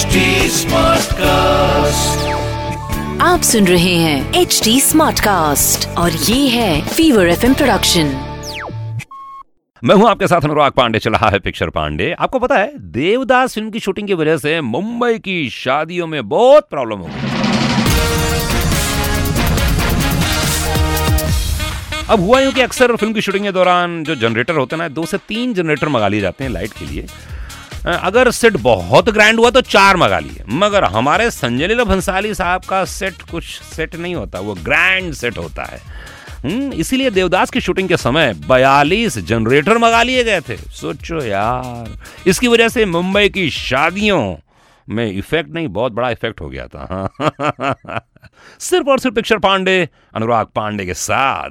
HD Smartcast. आप सुन रहे हैं एच डी स्मार्ट कास्ट और ये है फीवर एफ़ प्रोडक्शन मैं हूँ आपके साथ अनुराग पांडे चल रहा है पिक्चर पांडे। आपको पता है देवदास फ़िल्म की शूटिंग की वजह से मुंबई की शादियों में बहुत प्रॉब्लम हो गई। अब हुआ यूँ कि अक्सर फ़िल्म की शूटिंग के दौरान जो जनरेटर होते हैं ना दो से तीन जनरेटर मंगा लिए जाते हैं लाइट के लिए। अगर सेट बहुत ग्रैंड हुआ तो चार मंगा लिए। मगर हमारे संजय लीला भंसाली साहब का सेट कुछ सेट नहीं होता वो ग्रैंड सेट होता है। हम्म, इसीलिए देवदास की शूटिंग के समय 42 जनरेटर मंगा लिए गए थे। सोचो यार इसकी वजह से मुंबई की शादियों में इफ़ेक्ट नहीं बहुत बड़ा इफ़ेक्ट हो गया था। सिर्फ़ और सिर्फ़ पिक्चर पांडे अनुराग पांडे के साथ।